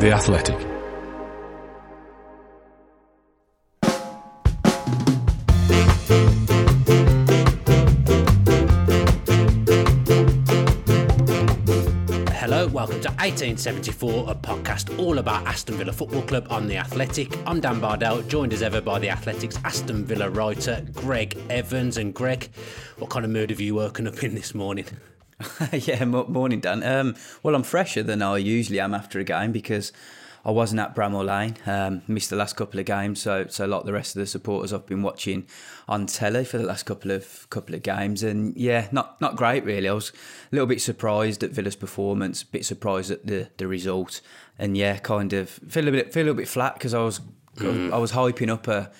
The Athletic. Hello, welcome to 1874, a podcast all about Aston Villa Football Club on The Athletic. I'm Dan Bardell, joined as ever by The Athletic's Aston Villa writer, Greg Evans. And Greg, what kind of mood have you woken up in this morning? yeah, morning, Dan. Um, well, I'm fresher than I usually am after a game because I wasn't at Bramall Lane. Um, missed the last couple of games, so so like the rest of the supporters, I've been watching on telly for the last couple of couple of games, and yeah, not not great really. I was a little bit surprised at Villa's performance, a bit surprised at the the result, and yeah, kind of feel a bit feel a little bit flat because I was mm. I was hyping up a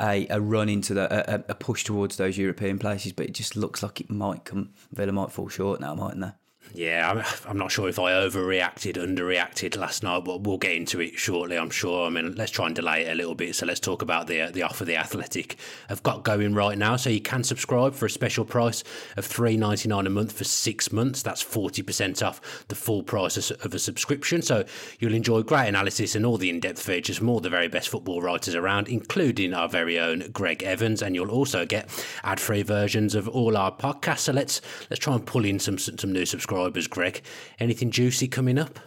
a, a run into the a, a, push towards those European places, but it just looks like it might come. Villa might fall short now, mightn't they? Yeah, I'm, I'm not sure if I overreacted, underreacted last night, but we'll get into it shortly. I'm sure. I mean, let's try and delay it a little bit. So let's talk about the the offer the Athletic have got going right now. So you can subscribe for a special price of three ninety nine a month for six months. That's forty percent off the full price of a subscription. So you'll enjoy great analysis and all the in depth features from all the very best football writers around, including our very own Greg Evans. And you'll also get ad free versions of all our podcasts. So let's let's try and pull in some some new subscribers subscribers, Greg. Anything juicy coming up?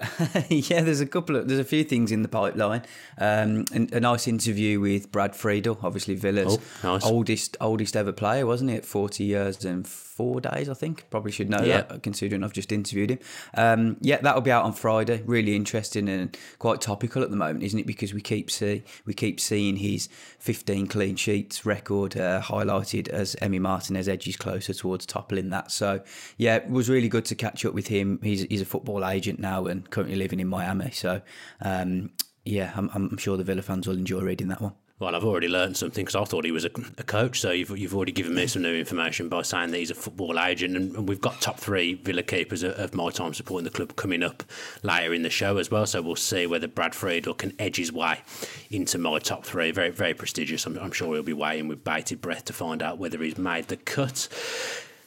yeah, there's a couple of there's a few things in the pipeline. Um, and a nice interview with Brad Friedel, obviously Villa's oh, nice. oldest oldest ever player, wasn't it? Forty years and four days, I think. Probably should know yeah. that, considering I've just interviewed him. Um, yeah, that'll be out on Friday. Really interesting and quite topical at the moment, isn't it? Because we keep see we keep seeing his 15 clean sheets record uh, highlighted as Emi Martinez edges closer towards toppling that. So yeah, it was really good to catch up with him. He's he's a football agent now and currently living in Miami. So um, yeah, I'm, I'm sure the Villa fans will enjoy reading that one. Well, I've already learned something because I thought he was a, a, coach. So you've, you've already given me some new information by saying that he's a football agent. And, and we've got top three Villa keepers of, of, my time supporting the club coming up later in the show as well. So we'll see whether Brad Friedel can edge his way into my top three. Very, very prestigious. I'm, I'm sure he'll be waiting with bated breath to find out whether he's made the cut.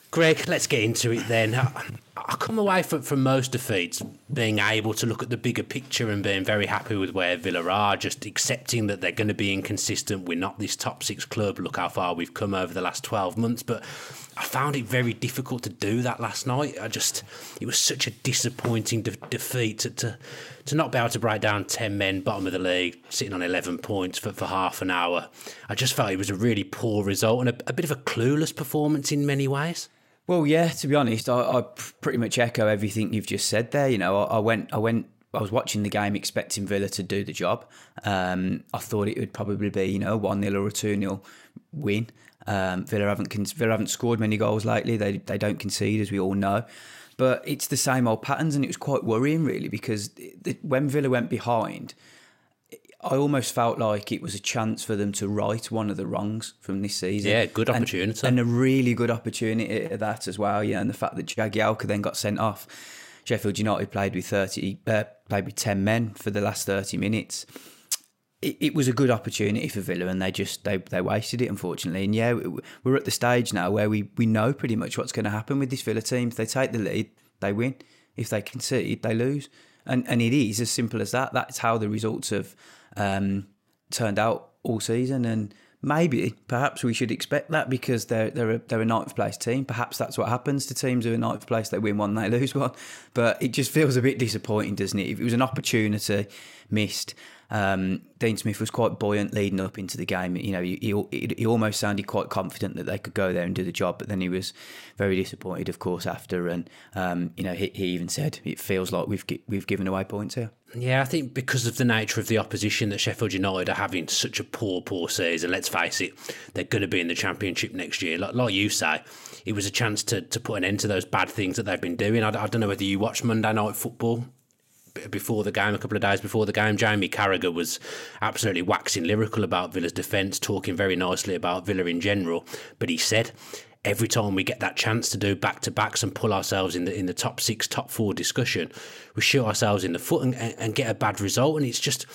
Greg, let's get into it then. I come away from, from most defeats being able to look at the bigger picture and being very happy with where Villa are, just accepting that they're going to be inconsistent. We're not this top six club. Look how far we've come over the last 12 months. But I found it very difficult to do that last night. I just, it was such a disappointing de- defeat to, to, to not be able to break down 10 men, bottom of the league, sitting on 11 points for, for half an hour. I just felt it was a really poor result and a, a bit of a clueless performance in many ways. Well, yeah. To be honest, I, I pretty much echo everything you've just said there. You know, I, I went, I went I was watching the game expecting Villa to do the job. Um, I thought it would probably be, you know, 1 0 or a 2 0 win. Um, Villa, haven't, Villa haven't scored many goals lately. They, they don't concede, as we all know. But it's the same old patterns, and it was quite worrying, really, because the, when Villa went behind, I almost felt like it was a chance for them to right one of the wrongs from this season. Yeah, good opportunity. And, and a really good opportunity at that as well. Yeah, and the fact that Jagielka then got sent off. Sheffield United played with 30, uh, played with 10 men for the last 30 minutes. It, it, was a good opportunity for Villa and they just, they, they wasted it, unfortunately. And yeah, we're at the stage now where we, we know pretty much what's going to happen with this Villa team. If they take the lead, they win. If they concede, they lose. And, and it is as simple as that. That's how the results have um, turned out all season. And maybe, perhaps we should expect that because they're they're a, they're a ninth place team. Perhaps that's what happens to teams who are ninth place. They win one, they lose one. But it just feels a bit disappointing, doesn't it? If it was an opportunity missed, um, Dean Smith was quite buoyant leading up into the game. You know, he, he, he, almost sounded quite confident that they could go there and do the job, but then he was very disappointed, of course, after. And um, you know, he, he, even said it feels like we've we've given away points here. Yeah, I think because of the nature of the opposition that Sheffield United are having such a poor, poor season. Let's face it, they're going to be in the Championship next year. Like, like you say, it was a chance to to put an end to those bad things that they've been doing. I, I don't know whether you watch Monday Night Football before the game, a couple of days before the game, Jamie Carragher was absolutely waxing lyrical about Villa's defence, talking very nicely about Villa in general. But he said, every time we get that chance to do back to backs and pull ourselves in the in the top six, top four discussion, we shoot ourselves in the foot and, and get a bad result. And it's just,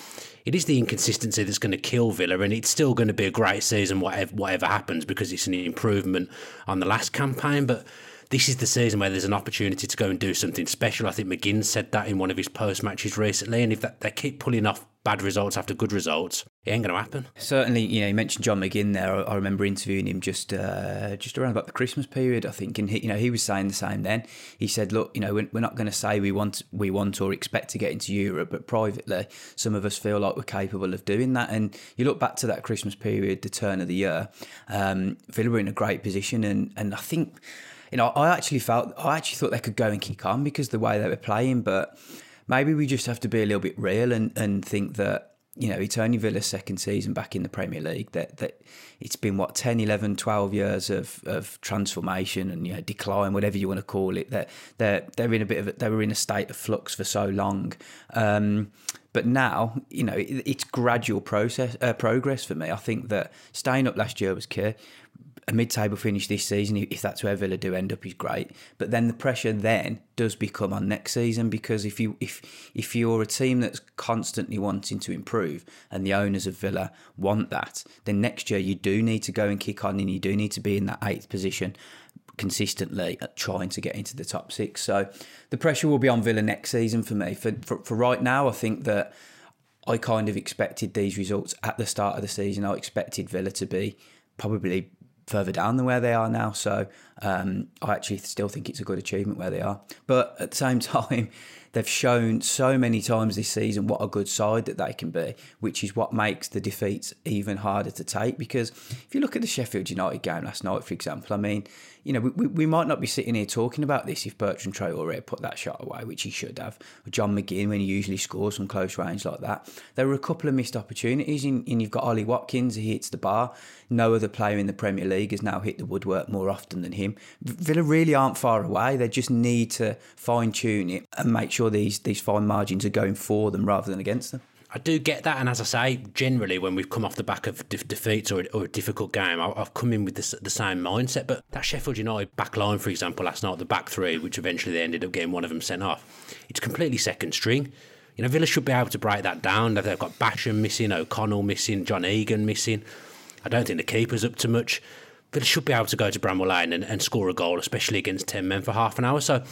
it is the inconsistency that's going to kill Villa, and it's still going to be a great season, whatever whatever happens, because it's an improvement on the last campaign. But this is the season where there's an opportunity to go and do something special. I think McGinn said that in one of his post matches recently. And if that, they keep pulling off bad results after good results, it ain't going to happen. Certainly, you know, you mentioned John McGinn there. I, remember interviewing him just uh, just around about the Christmas period, I think, and he, you know, he was saying the same then. He said, "Look, you know, we're, we're not going to say we want we want or expect to get into Europe, but privately, some of us feel like we're capable of doing that." And you look back to that Christmas period, the turn of the year, um, Villa were in a great position, and and I think, you know, I actually felt I actually thought they could go and kick on because the way they were playing, but maybe we just have to be a little bit real and, and think that you know it's only Villa's second season back in the Premier League that that it's been what 10 11 12 years of of transformation and you know decline whatever you want to call it that they're they're in a bit of a, they were in a state of flux for so long. Um, but now you know it, it's gradual process uh, progress for me. I think that staying up last year was key a mid-table finish this season, if that's where Villa do end up, is great. But then the pressure then does become on next season because if you if if you're a team that's constantly wanting to improve and the owners of Villa want that, then next year you do need to go and kick on and you do need to be in that eighth position consistently trying to get into the top six. So the pressure will be on Villa next season for me. For for, for right now, I think that. I kind of expected these results at the start of the season. I expected Villa to be probably further down than where they are now. So um, I actually still think it's a good achievement where they are. But at the same time, they've shown so many times this season what a good side that they can be, which is what makes the defeats even harder to take. Because if you look at the Sheffield United game last night, for example, I mean, you know, we, we might not be sitting here talking about this if Bertrand Traore put that shot away, which he should have, or John McGinn when he usually scores from close range like that. There were a couple of missed opportunities, and, and you've got Ollie Watkins, he hits the bar. No other player in the Premier League has now hit the woodwork more often than him. Villa really aren't far away. They just need to fine tune it and make sure these, these fine margins are going for them rather than against them. I do get that, and as I say, generally when we've come off the back of de- defeats or, or, a difficult game, I, have come in with the, the, same mindset. But that Sheffield United back line, for example, last night, the back three, which eventually they ended up getting one of them sent off, it's completely second string. You know, Villa should be able to break that down. They've got Basham missing, O'Connell missing, John Egan missing. I don't think the keeper's up to much. Villa should be able to go to Bramall Lane and, and score a goal, especially against 10 men for half an hour. So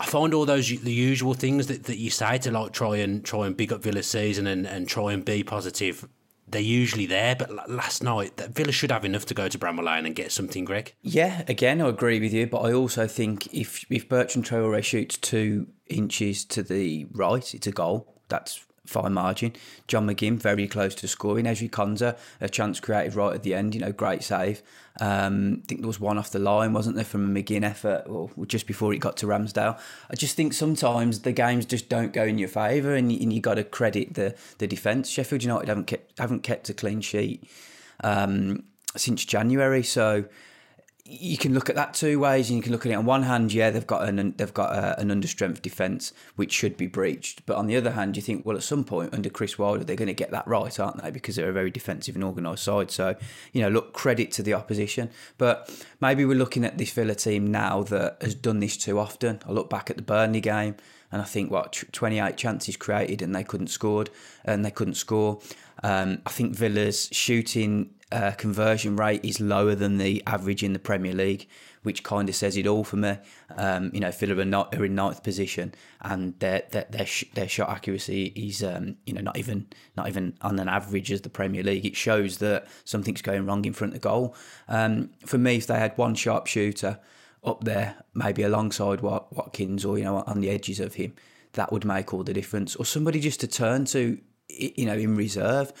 I find all those the usual things that, that you say to like try and try and big up Villa's season and, and try and be positive. They're usually there, but last night Villa should have enough to go to Bramall Lane and get something, Greg. Yeah, again, I agree with you, but I also think if if Bertrand Traore shoots two inches to the right, it's a goal. That's fine margin. John McGinn very close to scoring. Ezri Konsa, a chance created right at the end. You know, great save. Um, I think there was one off the line, wasn't there, from a McGinn effort, or just before it got to Ramsdale. I just think sometimes the games just don't go in your favour, and, and you got to credit the the defence. Sheffield United haven't kept haven't kept a clean sheet um, since January, so you can look at that two ways, and you can look at it on one hand, yeah, they've got an they've got a, an understrength defence which should be breached, but on the other hand, you think, well, at some point under Chris Wilder, they're going to get that right, aren't they? Because they're a very defensive and organised side. So you know, look, credit to the opposition, but maybe we're looking at this Villa team now that has done this too often. I look back at the Burnley game, and I think what 28 chances created and they couldn't scored and they couldn't score. Um, I think Villa's shooting uh, conversion rate is lower than the average in the Premier League, which kind of says it all for me. Um, you know, Villa are, are in ninth position, and their their their, sh- their shot accuracy is um, you know not even not even on an average as the Premier League. It shows that something's going wrong in front of the goal. Um, for me, if they had one sharp shooter up there, maybe alongside Watkins or you know on the edges of him, that would make all the difference. Or somebody just to turn to, you know, in reserve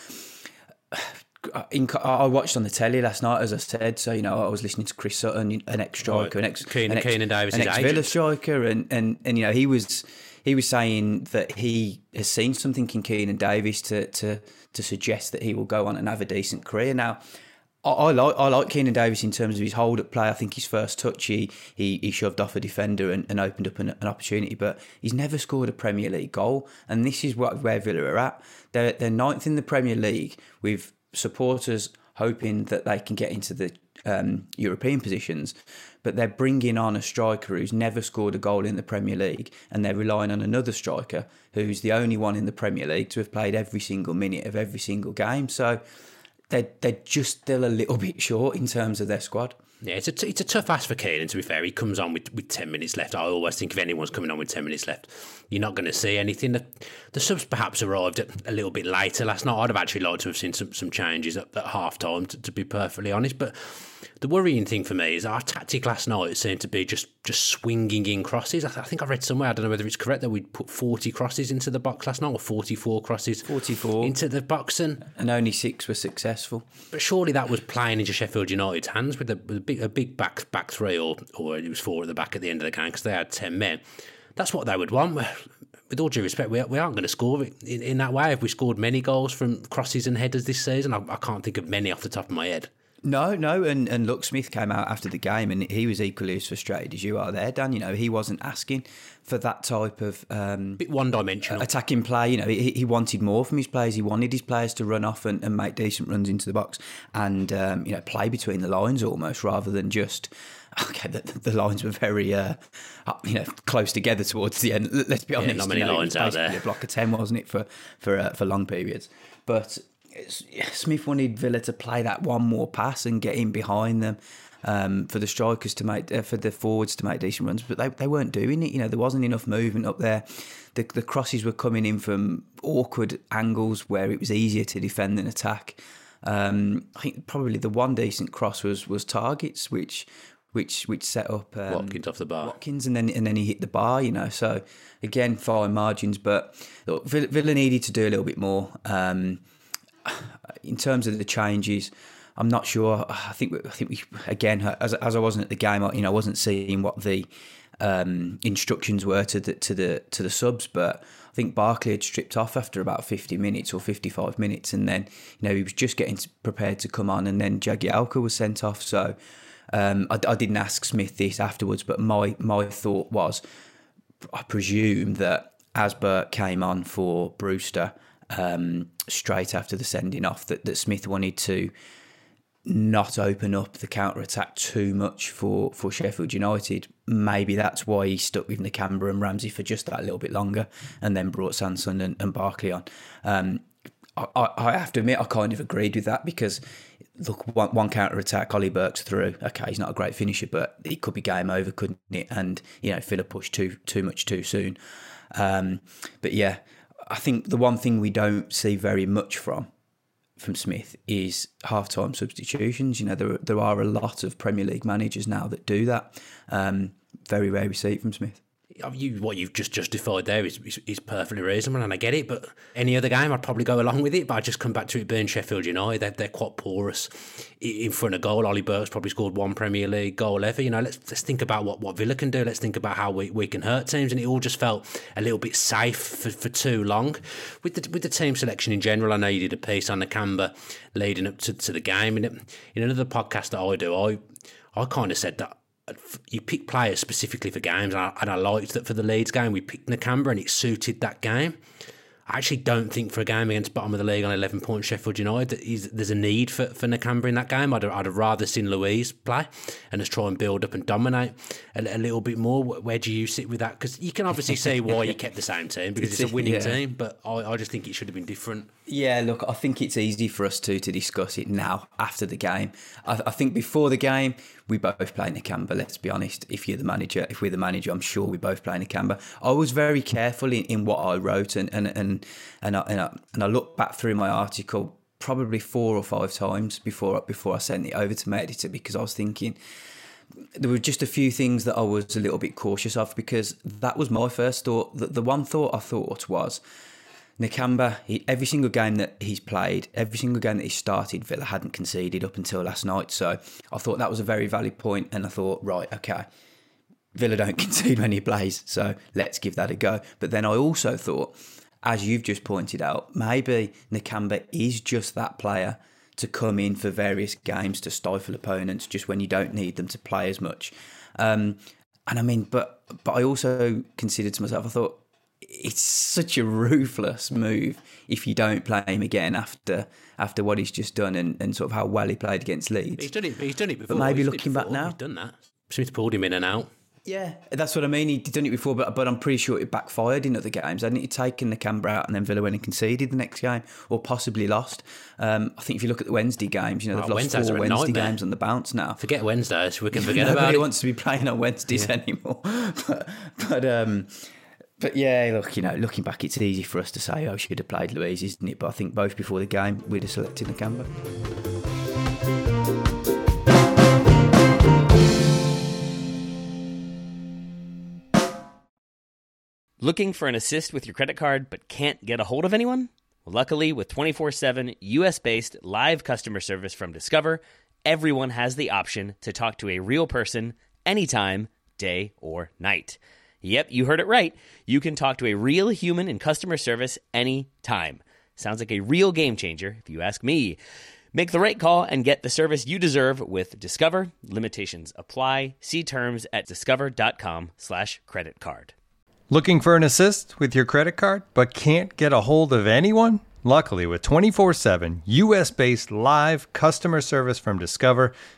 Uh, I watched on the telly last night, as I said. So you know, I was listening to Chris Sutton, an ex striker, an ex Keinan, Keinan Davis, an ex Villa striker, and, and and you know he was he was saying that he has seen something in Keinan Davis to to to suggest that he will go on and have a decent career. Now, I, I like I like Keinan Davis in terms of his hold at play. I think his first touch he he, he shoved off a defender and, and opened up an, an, opportunity, but he's never scored a Premier League goal. And this is what where Villa are at. They're they're ninth in the Premier League with supporters hoping that they can get into the um, European positions, but they're bringing on a striker who's never scored a goal in the Premier League, and they're relying on another striker who's the only one in the Premier League to have played every single minute of every single game. So they're, they're just still a little bit short in terms of their squad. Yeah, it's a, it's a tough ask for Keinan, to be fair. He comes on with, with 10 minutes left. I always think if anyone's coming on with 10 minutes left, you're not going to see anything. The, the subs perhaps arrived a little bit later last night. I'd have actually liked to have seen some, some changes at, at half time, to, to be perfectly honest. But the worrying thing for me is our tactic last night seemed to be just, just swinging in crosses. I, th- I think I read somewhere, I don't know whether it's correct, that we'd put 40 crosses into the box last night or 44 crosses 44. into the box. And, and only six were successful. but surely that was playing into Sheffield United's hands with a, with a big a big back back three or or it was four at the back at the end of the game because they had ten men. That's what they would want. With all due respect, we, we aren't going to score it in, in that way. Have we scored many goals from crosses and headers this season? I, I can't think of many off the top of my head. No, no, and and look, Smith came out after the game, and he was equally as frustrated as you are there, Dan. You know, he wasn't asking for that type of um, Bit one dimensional. attacking play. You know, he, he wanted more from his players. He wanted his players to run off and, and make decent runs into the box, and um, you know, play between the lines almost, rather than just. Okay, the, the lines were very, uh, you know, close together towards the end. Let's be honest. not many you know, it lines was out there. A block of ten, wasn't it, for for uh, for long periods? But Smith wanted Villa to play that one more pass and get in behind them um, for the strikers to make uh, for the forwards to make decent runs, but they, they weren't doing it. You know, there wasn't enough movement up there. The the crosses were coming in from awkward angles where it was easier to defend than attack. Um, I think probably the one decent cross was was Targett's, which which which set up um, Watkins off the bar. Watkins, and then and then he hit the bar. You know, so again, fine margins, but look, Villa, Villa needed to do a little bit more. Um, in terms of the changes, I'm not sure. I think I think we again as as I wasn't at the game, I- you know, I wasn't seeing what the um, instructions were to the to the to the subs, but I think Barkley had stripped off after about 50 minutes or 55 minutes, and then you know he was just getting prepared to come on, and then Jagielka was sent off. So um, I, I didn't ask Smith this afterwards, but my my thought was, I presume that Asbert came on for Brewster um, straight after the sending off, that, that Smith wanted to not open up the counter attack too much for, for Sheffield United. Maybe that's why he stuck with Nakamba and Ramsey for just that little bit longer and then brought Sanson and, and Barkley on. Um, I, I have to admit, I kind of agreed with that because, look, one, one counter attack, Ollie Burke's through. Okay, he's not a great finisher, but it could be game over, couldn't it? And, you know, Villa pushed too, too much too soon. Um, but yeah, I think the one thing we don't see very much from from Smith is half-time substitutions. You know, there there are a lot of Premier League managers now that do that. Um, very rare we see it from Smith. You what you've just justified there is, is, is perfectly reasonable, and I get it. But any other game, I'd probably go along with it. But I just come back to it being Sheffield United. They're, they're quite porous in front of goal. Ollie Burke's probably scored one Premier League goal ever. You know, let's let's think about what, what Villa can do. Let's think about how we, we can hurt teams, and it all just felt a little bit safe for, for too long. With the with the team selection in general, I know you did a piece on Nakamba leading up to, to the game, and in another podcast that I do, I I kind of said that you pick players specifically for games, and I, and I liked that for the Leeds game we picked Nakamba and it suited that game. I actually don't think for a game against bottom of the league on 11 points Sheffield United there's a need for, for Nakamba in that game. I'd, I'd have rather seen Luiz play and just try and build up and dominate a, a little bit more. Where do you sit with that? Because you can obviously see why you kept the same team because it's, It's- a winning yeah. team, but I, I just think it should have been different. Yeah, look, I think it's easy for us to to discuss it now after the game. I, I think before the game, we both play in Nakamba. Let's be honest. If you're the manager, if we're the manager, I'm sure we both play in Nakamba. I was very careful in, in what I wrote, and and and and I, and I, and I looked back through my article probably four or five times before before I sent it over to my editor because I was thinking there were just a few things that I was a little bit cautious of because that was my first thought. The, the one thought I thought was Nakamba, he, every single game that he's played, every single game that he started, Villa hadn't conceded up until last night. So I thought that was a very valid point, and I thought, right, okay, Villa don't concede he plays, so let's give that a go. But then I also thought, as you've just pointed out, maybe Nakamba is just that player to come in for various games to stifle opponents just when you don't need them to play as much. Um, and I mean, but but I also considered to myself, I thought it's such a ruthless move if you don't play him again after after what he's just done and, and sort of how well he played against Leeds. He's done it. He's done it before. maybe He's looking back now- he's done that. Smith pulled him in and out. Yeah, that's what I mean. He'd done it before, but but I'm pretty sure it backfired in other games. Hadn't he taken Nakamba out and then Villa went and conceded the next game, or possibly lost? Um, I think if you look at the Wednesday games, you know they've Oh, lost Wednesdays four Wednesday nightmare. games on the bounce now. Forget Wednesdays. We can forget Nobody about it. Nobody wants to be playing on Wednesdays anymore. but but um, but yeah, look, you know, looking back, it's easy for us to say, "Oh, should have played Luiz," isn't it? But I think both before the game, we'd have selected Nakamba. Looking for an assist with your credit card but can't get a hold of anyone? Well, luckily, with 24 7 US based live customer service from Discover, everyone has the option to talk to a real person anytime, day or night. Yep, you heard it right. You can talk to a real human in customer service anytime. Sounds like a real game changer, if you ask me. Make the right call and get the service you deserve with Discover. Limitations apply. See terms at discover.com slash credit card. Looking for an assist with your credit card but can't get a hold of anyone? Luckily, with 24 7 US based live customer service from Discover,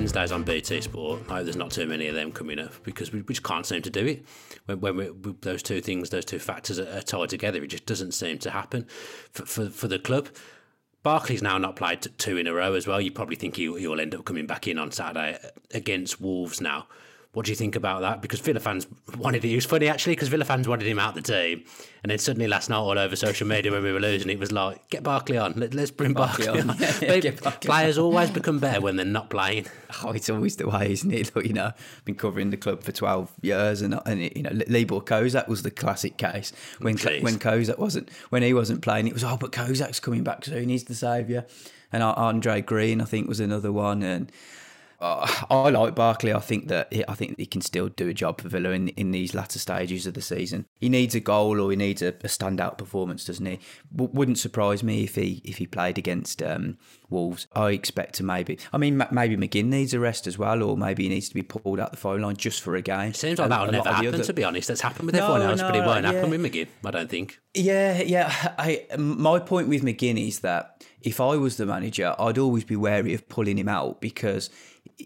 Wednesdays on BT Sport. I hope there's not too many of them coming up because we, we just can't seem to do it. When, when we, we- those two things, those two factors are, are tied together, it just doesn't seem to happen for, for, for the club. Barkley's now not played two in a row as well. You probably think he, he will end up coming back in on Saturday against Wolves now. What do you think about that? Because Villa fans wanted it. It was funny actually because Villa fans wanted him out the team, and then suddenly last night all over social media when we were losing, it was like get Barkley on. Let, us bring Barkley, Barkley on. on. Yeah, get Barkley players always become better when they're not playing. Oh, it's always the way, isn't it? Look, you know, I've been covering the club for twelve years, and and you know, Libor Kozak was the classic case when Please. when Kozak wasn't when he wasn't playing. It was oh, but Kozak's coming back soon. He's the saviour. And uh, Andre Green, I think, was another one, and. Uh, I like Barkley. I think that he, I think he can still do a job for Villa in, in these latter stages of the season. He needs a goal or he needs a, a standout performance, doesn't he? W- wouldn't surprise me if he if he played against um, Wolves. I expect to maybe. I mean, ma- maybe McGinn needs a rest as well, or maybe he needs to be pulled out the phone line just for a game. Seems like that'll never happen. other- To be honest, that's happened with No, everyone else, but it won't yeah. happen with McGinn. I don't think. Yeah, yeah. I my point with McGinn is that if I was the manager, I'd always be wary of pulling him out because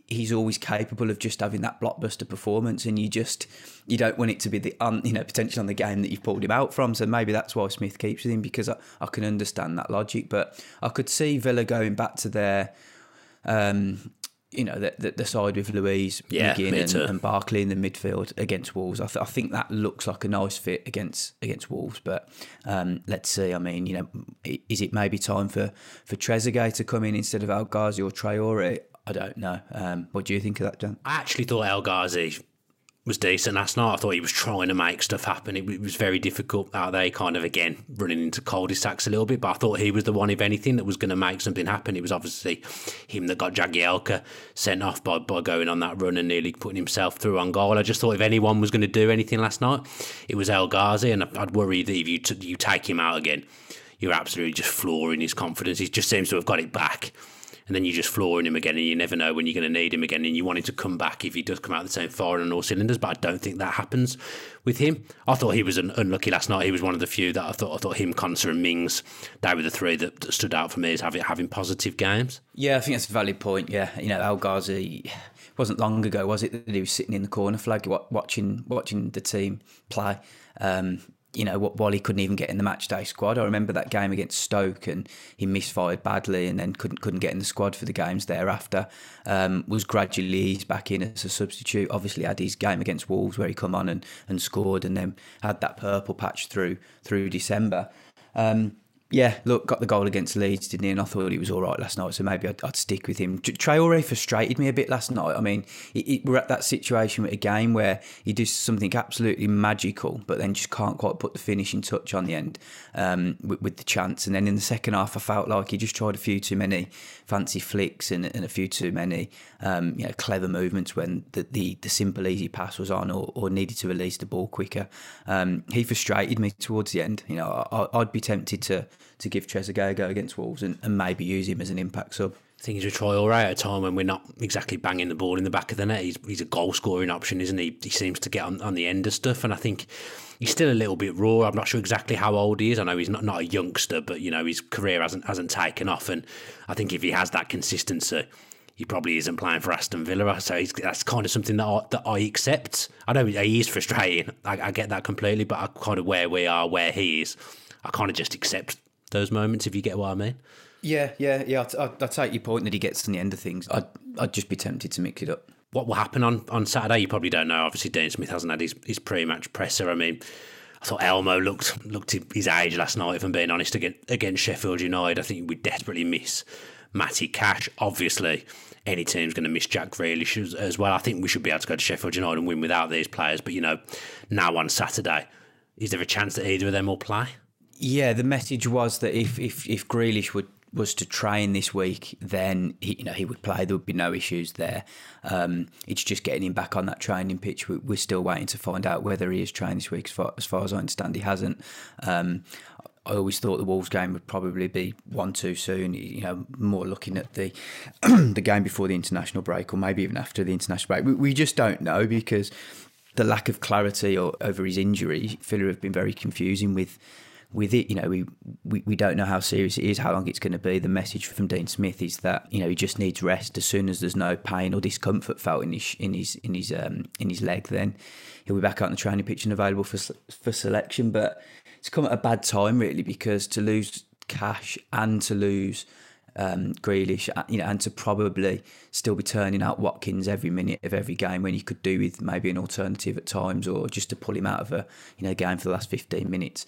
he's always capable of just having that blockbuster performance, and you just you don't want it to be the un, you know potential on the game that you've pulled him out from. So maybe that's why Smith keeps with him because I, I can understand that logic, but I could see Villa going back to their. Um, you know the, the, the side with Luiz, Yeah, and, and Barkley in the midfield against Wolves. I, th- I think that looks like a nice fit against against Wolves. But um, let's see. I mean, you know, is it maybe time for for Trezeguet to come in instead of El or Traore? I don't know. Um, what do you think of that, John? I actually thought El Ghazi was decent last night. I thought he was trying to make stuff happen. It, was very difficult out there, kind of again running into cul-de-sacs a little bit. But I thought he was the one, if anything, that was going to make something happen. It was obviously him that got Jagielka sent off by, by going on that run and nearly putting himself through on goal. I just thought if anyone was going to do anything last night, it was El Ghazi, and I'd worry that if you t- you take him out again, you're absolutely just flooring his confidence. He just seems to have got it back. And then you're just flooring him again, and you never know when you're going to need him again. And you want him to come back if he does come out the same fire on all cylinders, but I don't think that happens with him. I thought he was un- unlucky last night. He was one of the few that I thought I thought him, Konsa, and Mings, they were the three that, that stood out for me as having having positive games. Yeah, I think that's a valid point. Yeah, you know, El Ghazi wasn't long ago, was it, that he was sitting in the corner flag watching watching the team play. Um, you know, wh- while he couldn't even get in the match day squad. I remember that game against Stoke, and he misfired badly, and then couldn't couldn't get in the squad for the games thereafter. Um, was gradually eased back in as a substitute. Obviously, had his game against Wolves where he come on and, and scored, and then had that purple patch through through December. Um, Yeah, look, got the goal against Leeds, didn't he? And I thought he was all right last night, so maybe I'd, I'd stick with him. Traore frustrated me a bit last night. I mean, it, it, we're at that situation with a game where he does something absolutely magical, but then just can't quite put the finishing touch on the end um, with, with, the chance. And then in the second half, I felt like he just tried a few too many fancy flicks and, and a few too many um, you know, clever movements when the, the, the, simple, easy pass was on or, or needed to release the ball quicker. Um, he frustrated me towards the end. You know, I, I'd be tempted to to give Trezeguet a go against Wolves and, and maybe use him as an impact sub. I think he's a trial right at a time when we're not exactly banging the ball in the back of the net. He's, he's a goal scoring option, isn't he? He seems to get on, on the end of stuff, and I think he's still a little bit raw. I'm not sure exactly how old he is. I know he's not, not a youngster, but you know his career hasn't hasn't taken off, and I think if he has that consistency, he probably isn't playing for Aston Villa. So that's kind of something that I, that I accept. I know he is frustrating. I, I get that completely, but I kind of where we are, where he is, I kind of just accept those moments, if you get what I mean. Yeah, yeah, yeah. I, I, I take your point that he gets to the end of things. I'd, I'd just be tempted to mix it up. What will happen on, on Saturday? You probably don't know. Obviously, Dean Smith hasn't had his, his pre-match presser. I mean, I thought Elmo looked looked his age last night. If I'm being honest, against, against Sheffield United, I think we desperately miss Matty Cash. Obviously, any team's going to miss Jack Grealish as, as well. I think we should be able to go to Sheffield United and win without these players. But you know, now on Saturday, is there a chance that either of them will play? Yeah, the message was that if if if Grealish would was to train this week, then he, you know he would play. There would be no issues there. Um, it's just getting him back on that training pitch. We're still waiting to find out whether he is trained this week. As far as, far as I understand, he hasn't. Um, I always thought the Wolves game would probably be one too soon. You know, more looking at the the game before the international break, or maybe even after the international break. We, we just don't know because the lack of clarity or, over his injury. Villa have been very confusing with with it, you know, we, we, we don't know how serious it is, how long it's going to be. The message from Dean Smith is that you know he just needs rest. As soon as there's no pain or discomfort felt in his in his in his um, in his leg, then he'll be back out on the training pitch and available for for selection. But it's come at a bad time, really, because to lose cash and to lose um, Grealish, uh, you know, and to probably still be turning out Watkins every minute of every game when you could do with maybe an alternative at times, or just to pull him out of a you know game for the last fifteen minutes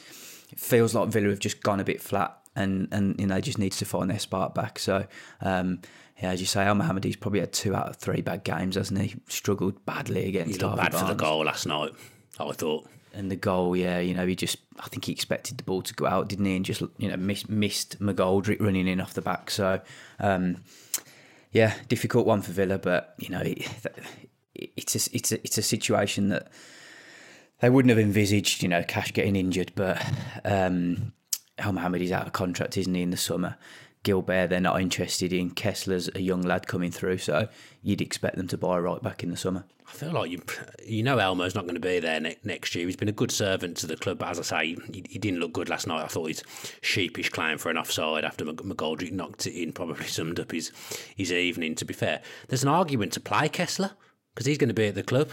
it feels like Villa have just gone a bit flat and, and you know, just needs to find their spark back. So, um, yeah, as you say, Elmohamady's probably had two out of three bad games, hasn't he? Struggled badly against. He looked bad Barnes. for the goal last night. I thought. And the goal, yeah, you know, he just, I think he expected the ball to go out, didn't he? And just, you know, miss, missed McGoldrick running in off the back. So, um, yeah, difficult one for Villa, but you know, it, it's a, it's a, it's a situation that they wouldn't have envisaged, you know, Cash getting injured, but um, Elmohamady's out of contract, isn't he, in the summer? Guilbert, they're not interested in. Kesler's a young lad coming through, so you'd expect them to buy right back in the summer. I feel like you, you know, Elmo's not going to be there ne- next year. He's been a good servant to the club, but as I say, he, he didn't look good last night. I thought his sheepish claim for an offside after McGoldrick knocked it in probably summed up his his evening. To be fair, there's an argument to play Kessler because he's going to be at the club.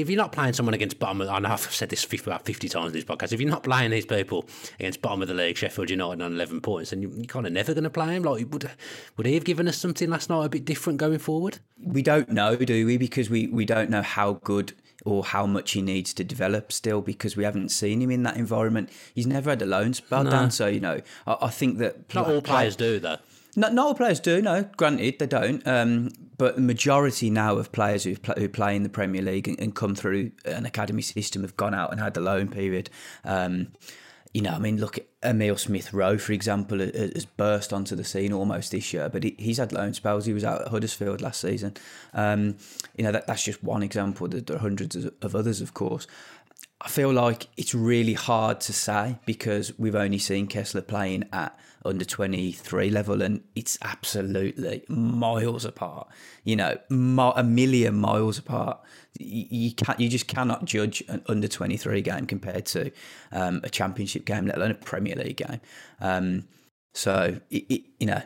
If you're not playing someone against bottom, of, I know I've said this about 50 times in this podcast. If you're not playing these people against bottom of the league, Sheffield United on 11 points, then you're kind of never going to play him. Like, would would he have given us something last night a bit different going forward? We don't know, do we? Because we, we don't know how good or how much he needs to develop still because we haven't seen him in that environment. He's never had a loan spell no. down, so you know I, I think that not all players do though. Not, all players do, no. Granted, they don't. Um, but the majority now of players who play, who play in the Premier League and, and, come through an academy system have gone out and had the loan period. Um, you know, I mean, look, Emil Smith Rowe, for example, has burst onto the scene almost this year, but he's had loan spells. He was out at Huddersfield last season. Um, you know, that, that's just one example. There are hundreds of others, of course. I feel like it's really hard to say because we've only seen Kesler playing at under 23 level and it's absolutely miles apart you know a million miles apart. You can't you just cannot judge an under 23 game compared to um, a championship game let alone a premier league game. Um, so it, it, you know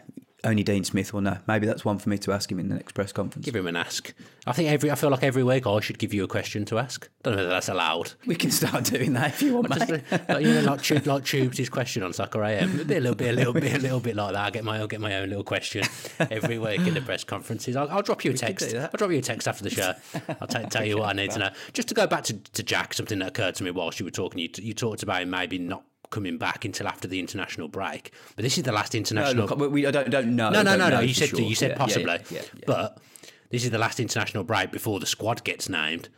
only Dean Smith will know. Maybe that's one for me to ask him in the next press conference. Give him an ask. I think every. I feel like every week I should give you a question to ask. Don't know whether that's allowed. We can start doing that if you want, Just, mate. like, you know, like, tube, like Tubes' his question on Soccer AM. A, bit, a little bit, a little bit, a little bit like that. I get my, I'll get my own little question every week in the press conferences. I'll, I'll drop you a text. I'll drop you a text after the show. I'll t- tell you what I need to know. Just to go back to, to Jack, something that occurred to me whilst you were talking. You, you talked about him maybe not coming back until after the international break. But this is the last No, international. look, we, I don't, don't know. no, no, no, no. You said sure. you said Yeah, possibly, yeah, yeah. but this is the last international break before the squad gets named.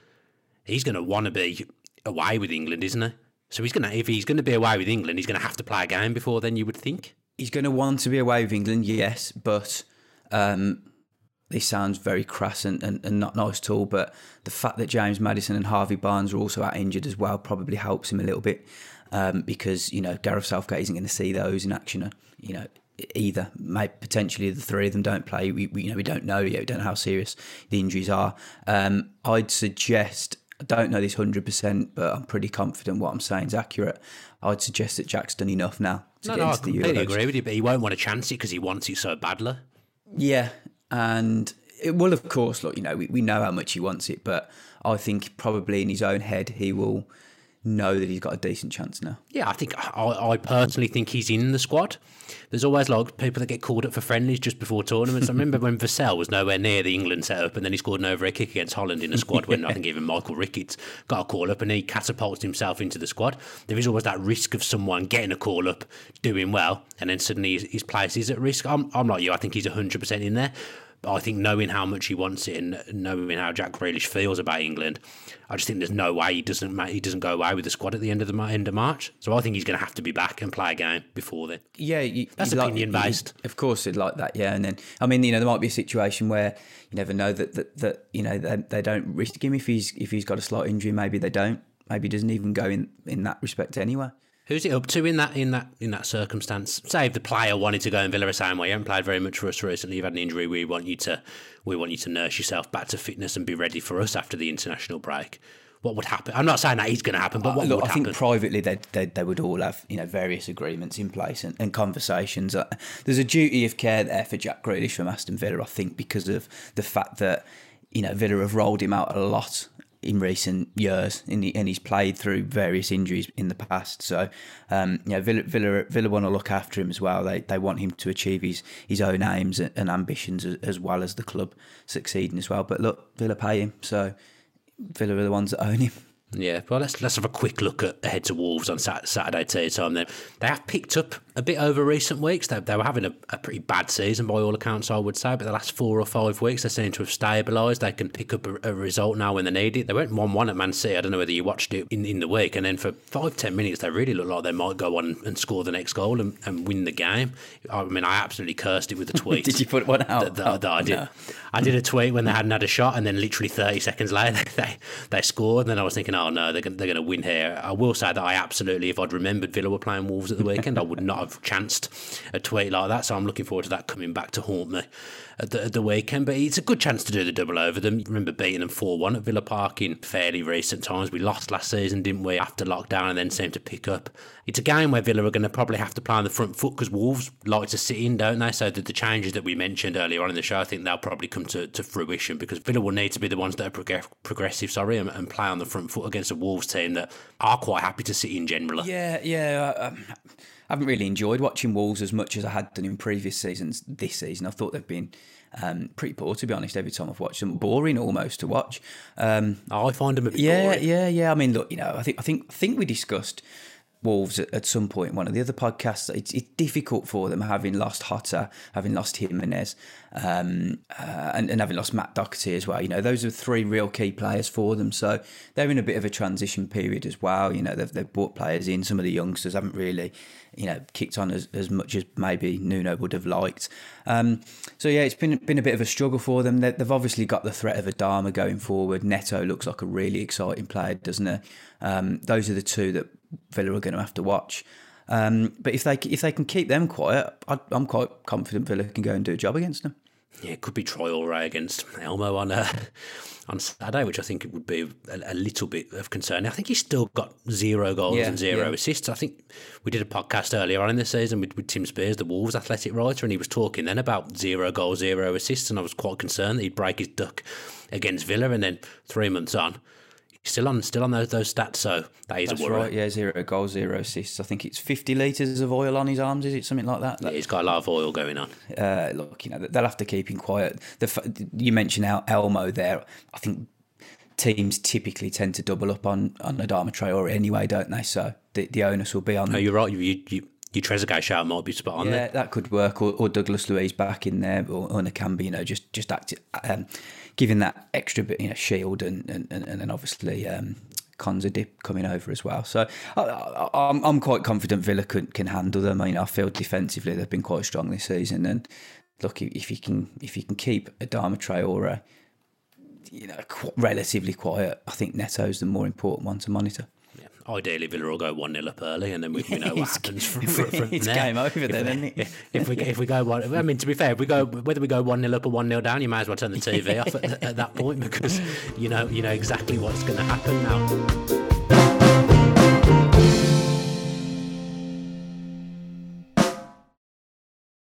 He's going to want to be away with England, isn't he? So he's going to, if he's going to be away with England, he's going to have to play a game before then. You would think. he's going to want to be away with England, yes, but um, this sounds very crass and, and, and not nice at all. But the fact that James Maddison and Harvey Barnes are also out injured as well probably helps him a little bit um, because you know Gareth Southgate isn't going to see those in action. You know. Either, maybe potentially the three of them don't play. We, we you know we don't know yet. We don't know how serious the injuries are. Um, I'd suggest I don't know this hundred percent, but I'm pretty confident what I'm saying is accurate. I'd suggest that Jack's done enough now to No, get no, I into the completely Euros. agree with you, but he won't want to chance it because he wants it so badly. Yeah, and it will, of course, look, you know, we, we know how much he wants it, but I think probably in his own head he will know that he's got a decent chance now. Yeah, I think I, I personally think he's in the squad. There's always like people that get called up for friendlies just before tournaments. I remember when Vassell was nowhere near the England setup, and then he scored an over a kick against Holland in a squad when I think even Michael Ricketts got a call up, and he catapulted himself into the squad. There is always that risk of someone getting a call up, doing well, and then suddenly his, his place is at risk. I'm, I'm like you. I think he's 100 percent in there. I think knowing how much he wants it and knowing how Jack Grealish feels about England, I just think there's no way he doesn't he doesn't go away with the squad at the end of the end of March. So I think he's going to have to be back and play a game before then. Yeah, you, That's opinion you'd- based. Of course, it'd like that. Yeah, and then I mean, you know, there might be a situation where you never know that that, that you know they, they don't risk him if he's if he's got a slight injury. Maybe they don't. Maybe he doesn't even go in in that respect anyway. Who's it up to in that in that in that circumstance? Say if the player wanted to go and Villa are saying, "Well, you haven't played very much for us recently. You've had an injury. We want you to we want you to nurse yourself back to fitness and be ready for us after the international break." What would happen? I'm not saying that is going to happen, but what Uh, Look, would I think privately they, they they would all have you know various agreements in place and, and conversations. Uh, There's a duty of care there for Jack Grealish from Aston Villa, I think, because of the fact that you know Villa have rolled him out a lot in recent years, and, he, and he's played through various injuries in the past. So, um, you know, Villa, Villa, Villa want to look after him as well. They they want him to achieve his his own aims and ambitions as, as well as the club succeeding as well. But look, Villa pay him, so Villa are the ones that own him. Yeah, well, let's let's have a quick look at ahead to Wolves on Sat- Saturday tea time. Then they have picked up a bit over recent weeks. They, they were having a, a pretty bad season by all accounts, I would say. But the last four or five weeks, they seem to have stabilised. They can pick up a, a result now when they need it. They went one-one at Man City. I don't know whether you watched it in, in the week, and then for five ten minutes, they really looked like they might go on and score the next goal and, and win the game. I mean, I absolutely cursed it with the tweet. Did you put one out? that, that, that I did. No. I did a tweet when they hadn't had a shot, and then literally 30 seconds later they they scored. And then I was thinking, oh no, they're going, they're going to win here. I will say that I absolutely, if I'd remembered Villa were playing Wolves at the weekend, I would not have chanced a tweet like that. So I'm looking forward to that coming back to haunt me at the, at the weekend. But it's a good chance to do the double over them. Remember beating them 4 1 at Villa Park in fairly recent times. We lost last season, didn't we, after lockdown, and then seemed to pick up. It's a game where Villa are going to probably have to play on the front foot because Wolves like to sit in, don't they? So the, the changes that we mentioned earlier on in the show, I think they'll probably come to, to fruition because Villa will need to be the ones that are progress- progressive, sorry, and, and play on the front foot against a Wolves team that are quite happy to sit in generally. Yeah, yeah. Um, I haven't really enjoyed watching Wolves as much as I had done in previous seasons. This season, I thought they've been um, pretty poor, to be honest. Every time I've watched them, boring almost to watch. Um, I find them a bit yeah, boring. yeah, yeah. I mean, look, you know, I think I think I think we discussed Wolves at, at some point in one of the other podcasts. It's, it's difficult for them having lost Jota, having lost Jimenez, um, uh, and, and having lost Matt Doherty as well. You know, those are three real key players for them. So they're in a bit of a transition period as well. You know, they've, they've brought players in. Some of the youngsters haven't really, you know, kicked on as, as much as maybe Nuno would have liked. Um, so yeah, it's been been a bit of a struggle for them. They, they've obviously got the threat of Adama going forward. Neto looks like a really exciting player, doesn't he? Um, those are the two that Villa are going to have to watch. Um, but if they if they can keep them quiet, I, I'm quite confident Villa can go and do a job against them. Yeah, it could be Traore against Elmo on uh, on Saturday, which I think it would be a, a little bit of concern. I think he's still got zero goals Yeah, and zero yeah. assists. I think we did a podcast earlier on in the season with, with Tim Spiers, the Wolves athletic writer, and he was talking then about zero goals, zero assists, and I was quite concerned that he'd break his duck against Villa, and then three months on, still on still on those those stats. So that is That's a worry. right. Yeah, zero goals, zero assists. I think it's 50 litres of oil on his arms. Is it something like that? Yeah, he's got a lot of oil going on. uh, look, you know, they'll have to keep him quiet. The f- you mentioned El- Elmo there. I think teams typically tend to double up on on Adama Traore anyway, don't they? So the, the onus will be on. No, you're right. You, you, you, your Trezeguet shout might be spot on yeah, there. that could work, or, or Douglas Luiz back in there, or, or Nakamba, you know, just just act, um, giving that extra bit, you know, shield, and and, and, and then obviously um, Konsa dip coming over as well. So I, am I'm quite confident Villa can, can handle them. I mean, I feel defensively they've been quite strong this season, and look if you can if you can keep Adama Traore, you know, relatively quiet, I think Neto's the more important one to monitor ideally Villa will go one 0 up early, and then we, we know what happens from, from, from it's there. game over then, isn't it? If we if we go one, I mean to be fair, if we go whether we go one 0 up or one 0 down, you might as well turn the TV off at, at that point because you know you know exactly what's going to happen now.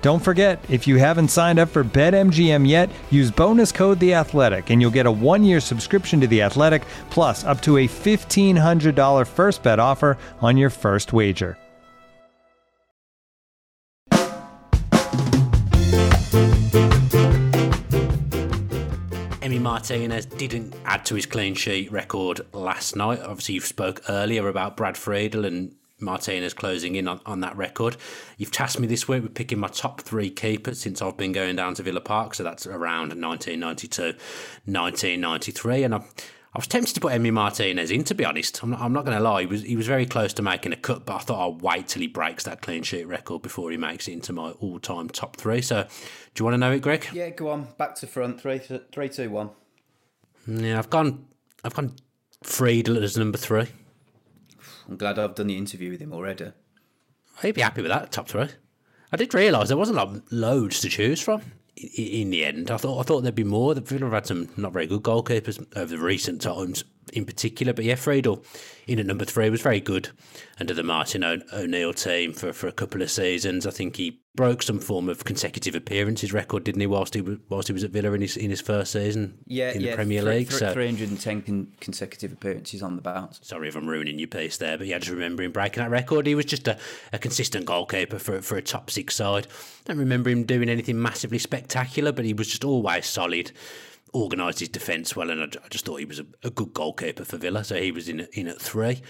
Don't forget, if you haven't signed up for BetMGM yet, use bonus code The Athletic, and you'll get a one-year subscription to The Athletic, plus up to a fifteen hundred dollar first bet offer on your first wager. Emi Martinez didn't add to his clean sheet record last night. Obviously, you spoke earlier about Brad Friedel and Martinez closing in on, on that record. You've tasked me this week with picking my top three keepers since I've been going down to Villa Park, so that's around 1992, 1993, and I, I was tempted to put Emi Martinez in. To be honest, I'm not, I'm not going to lie. He was he was very close to making a cut, but I thought I'll wait till he breaks that clean sheet record before he makes it into my all-time top three. So, do you want to know it, Greg? Yeah, go on. Back to front. Three, three, two, one. Yeah, I've gone. I've gone Friedel as number three. I'm glad I've done the interview with him already. He'd be happy with that top three. I did realise there wasn't loads to choose from in the end. I thought I thought there'd be more. The Villa have had some not very good goalkeepers over the recent times in particular. But yeah, Friedel in at number three was very good under the Martin O'Neill team for, for a couple of seasons. I think he broke some form of consecutive appearances record, didn't he? Whilst he was whilst he was at Villa in his in his first season, yeah, in yeah, the Premier th- League. th- so 310 con- consecutive appearances on the bounce. Sorry if I'm ruining your piece there, but yeah, just remember him breaking that record. He was just a, a consistent goalkeeper for for a top six side. Don't remember him doing anything massively spectacular, but he was just always solid organised his defence well, and I, just thought he was a, a, good goalkeeper for Villa, so he was in in at three.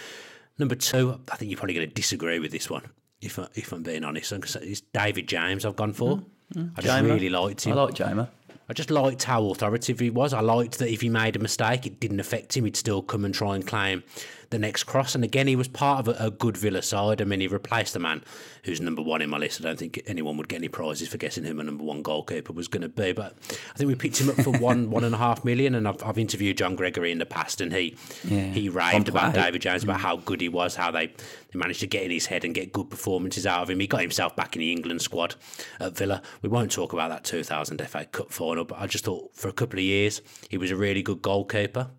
Number two, I think you're probably going to disagree with this one, if I, if I'm being honest. It's David James. I've gone for. Mm, I just Jamer. really liked him. I like Jamer. I just liked how authoritative he was. I liked that if he made a mistake, it didn't affect him. He'd still come and try and claim the next cross. And again, he was part of a, a, good Villa side. I mean, he replaced the man who's number one in my list. I don't think anyone would get any prizes for guessing who my number one goalkeeper was going to be. But I think we picked him up for one one and a half million. And I've, I've interviewed John Gregory in the past, and he yeah, he raved about David James about mm. how good he was, how they, they managed to get in his head and get good performances out of him. He got himself back in the England squad at Villa. We won't talk about that 2000 FA Cup final, but I just thought for a couple of years he was a really good goalkeeper.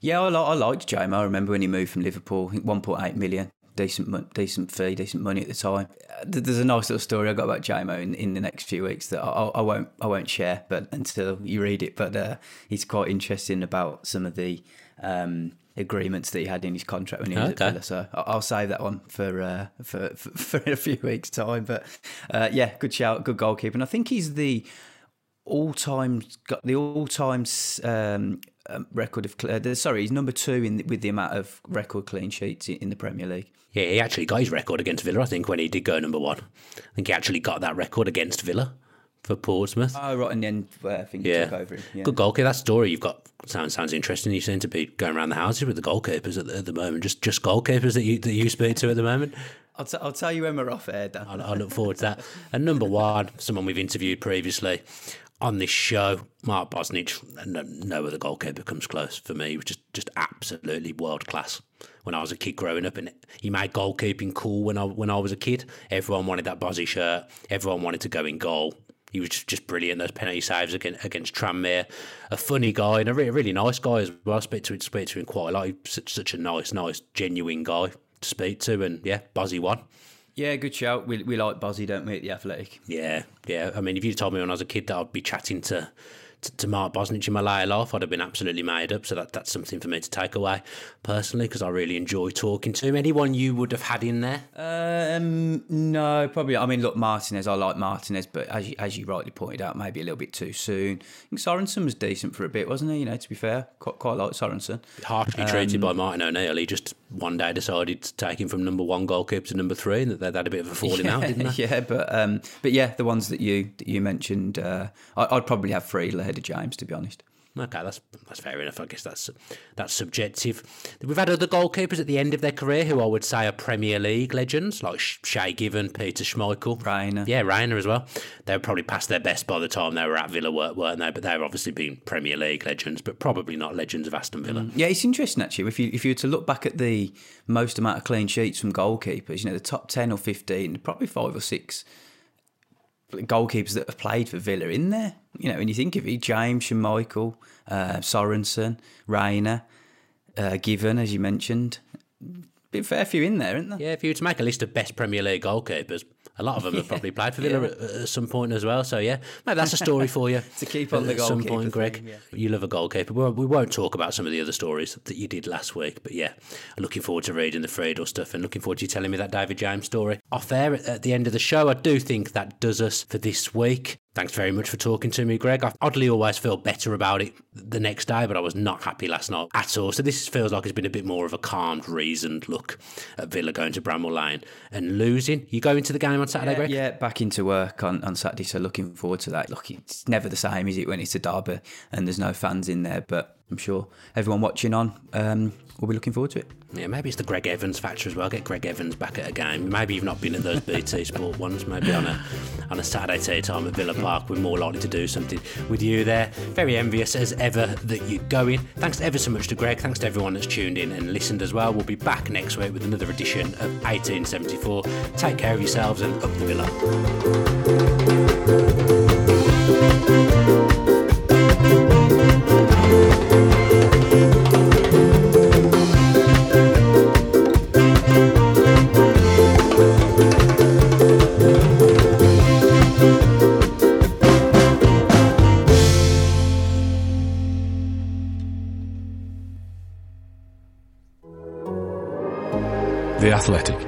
Yeah, I, I liked James. I remember when he moved from Liverpool, 1.8 million decent decent fee, decent money at the time. There's a nice little story I got about JMO in, in the next few weeks that I, I won't I won't share, but until you read it. But uh, it's quite interesting about some of the um, agreements that he had in his contract when he was okay. at Villa. So I'll save that one for uh, for, for, for a few weeks' time. But uh, yeah, good shout, good goalkeeper, and I think he's the all-time the all-time um, um, record of uh, sorry he's number two in with the amount of record clean sheets in the Premier League. Yeah, he actually got his record against Villa. I think when he did go number one, I think he actually got that record against Villa for Portsmouth. Oh, right, and then uh, I think yeah. took over. Yeah. Good goalkeeper. That story you've got sounds sounds interesting. You seem to be going around the houses with the goalkeepers at the, at the moment. Just just goalkeepers that you that you speak to at the moment. I'll, t- I'll tell you when we're off air, Dan. I, I look forward to that. And number one, someone we've interviewed previously on this show, Mark Bosnich, no, no other goalkeeper comes close for me. He was just, just absolutely world class. When I was a kid growing up, and he made goalkeeping cool when I when I was a kid. Everyone wanted that Bozzy shirt. Everyone wanted to go in goal. He was just, just brilliant. Those penalty saves against, against Tranmere. A funny guy and a really, really nice guy as well. I speak to, speak to him quite a lot. He's such, such a nice, nice, genuine guy to speak to. And yeah, Bozzy won. Yeah, good shout. We, we like Bozzy, don't we, at the Athletic? Yeah, yeah. I mean, if you told me when I was a kid that I'd be chatting to to, to Mark Bosnich in my later life, I'd have been absolutely made up. So that, that's something for me to take away personally because I really enjoy talking to him. Anyone you would have had in there? Um, no, probably. I mean, look, Martinez, I like Martinez, but as you, as you rightly pointed out, maybe a little bit too soon. I think Sorensen was decent for a bit, wasn't he? You know, to be fair, quite, quite like Sorensen. Harshly um, treated by Martin O'Neill. He just one day decided to take him from number one goalkeeper to number three, and that they had a bit of a falling yeah, out, didn't they? Yeah, but um, but yeah, the ones that you that you mentioned, uh, I, would probably have three ahead of James, to be honest. Okay, that's that's fair enough. I guess that's that's subjective. We've had other goalkeepers at the end of their career who I would say are Premier League legends, like Shay Given, Peter Schmeichel, Reina. Yeah, Reina as well. They were probably past their best by the time they were at Villa, weren't they? But they've obviously been Premier League legends, but probably not legends of Aston Villa. Mm. Yeah, it's interesting actually. If you if you were to look back at the most amount of clean sheets from goalkeepers, you know, the top ten or fifteen, probably five or six goalkeepers that have played for Villa in there. You know, when you think of it, James, Schmeichel, uh, Sorensen, Reina, uh, Given, as you mentioned. Bit fair few in there, isn't there? Yeah, if you were to make a list of best Premier League goalkeepers, a lot of them have probably played for Villa yeah. at, some point as well. So yeah, maybe that's a story for you to keep on the at some point, Greg. Thing, yeah. You love a goalkeeper. We, we won't talk about some of the other stories that you did last week, but yeah, looking forward to reading the Friedel stuff and looking forward to you telling me that David James story off air at the end of the show. I do think that does us for this week. Thanks very much for talking to me, Greg. I oddly always feel better about it the next day, but I was not happy last night at all. So this feels like it's been a bit more of a calmed, reasoned look at Villa going to Bramall Lane and losing. You go into the game on Saturday, yeah, Greg? Yeah, back into work on, on Saturday, so looking forward to that. Look, it's never the same, is it, when it's a derby and there's no fans in there, but I'm sure everyone watching on um, will be looking forward to it. Yeah, maybe it's the Greg Evans factor as well. Get Greg Evans back at a game. Maybe you've not been at those BT Sport ones. Maybe on a on a Saturday tea time at Villa Park, we're more likely to do something with you there. Very envious as ever that you're going. Thanks ever so much to Greg. Thanks to everyone that's tuned in and listened as well. We'll be back next week with another edition of 1874. Take care of yourselves and up the Villa. Athletic.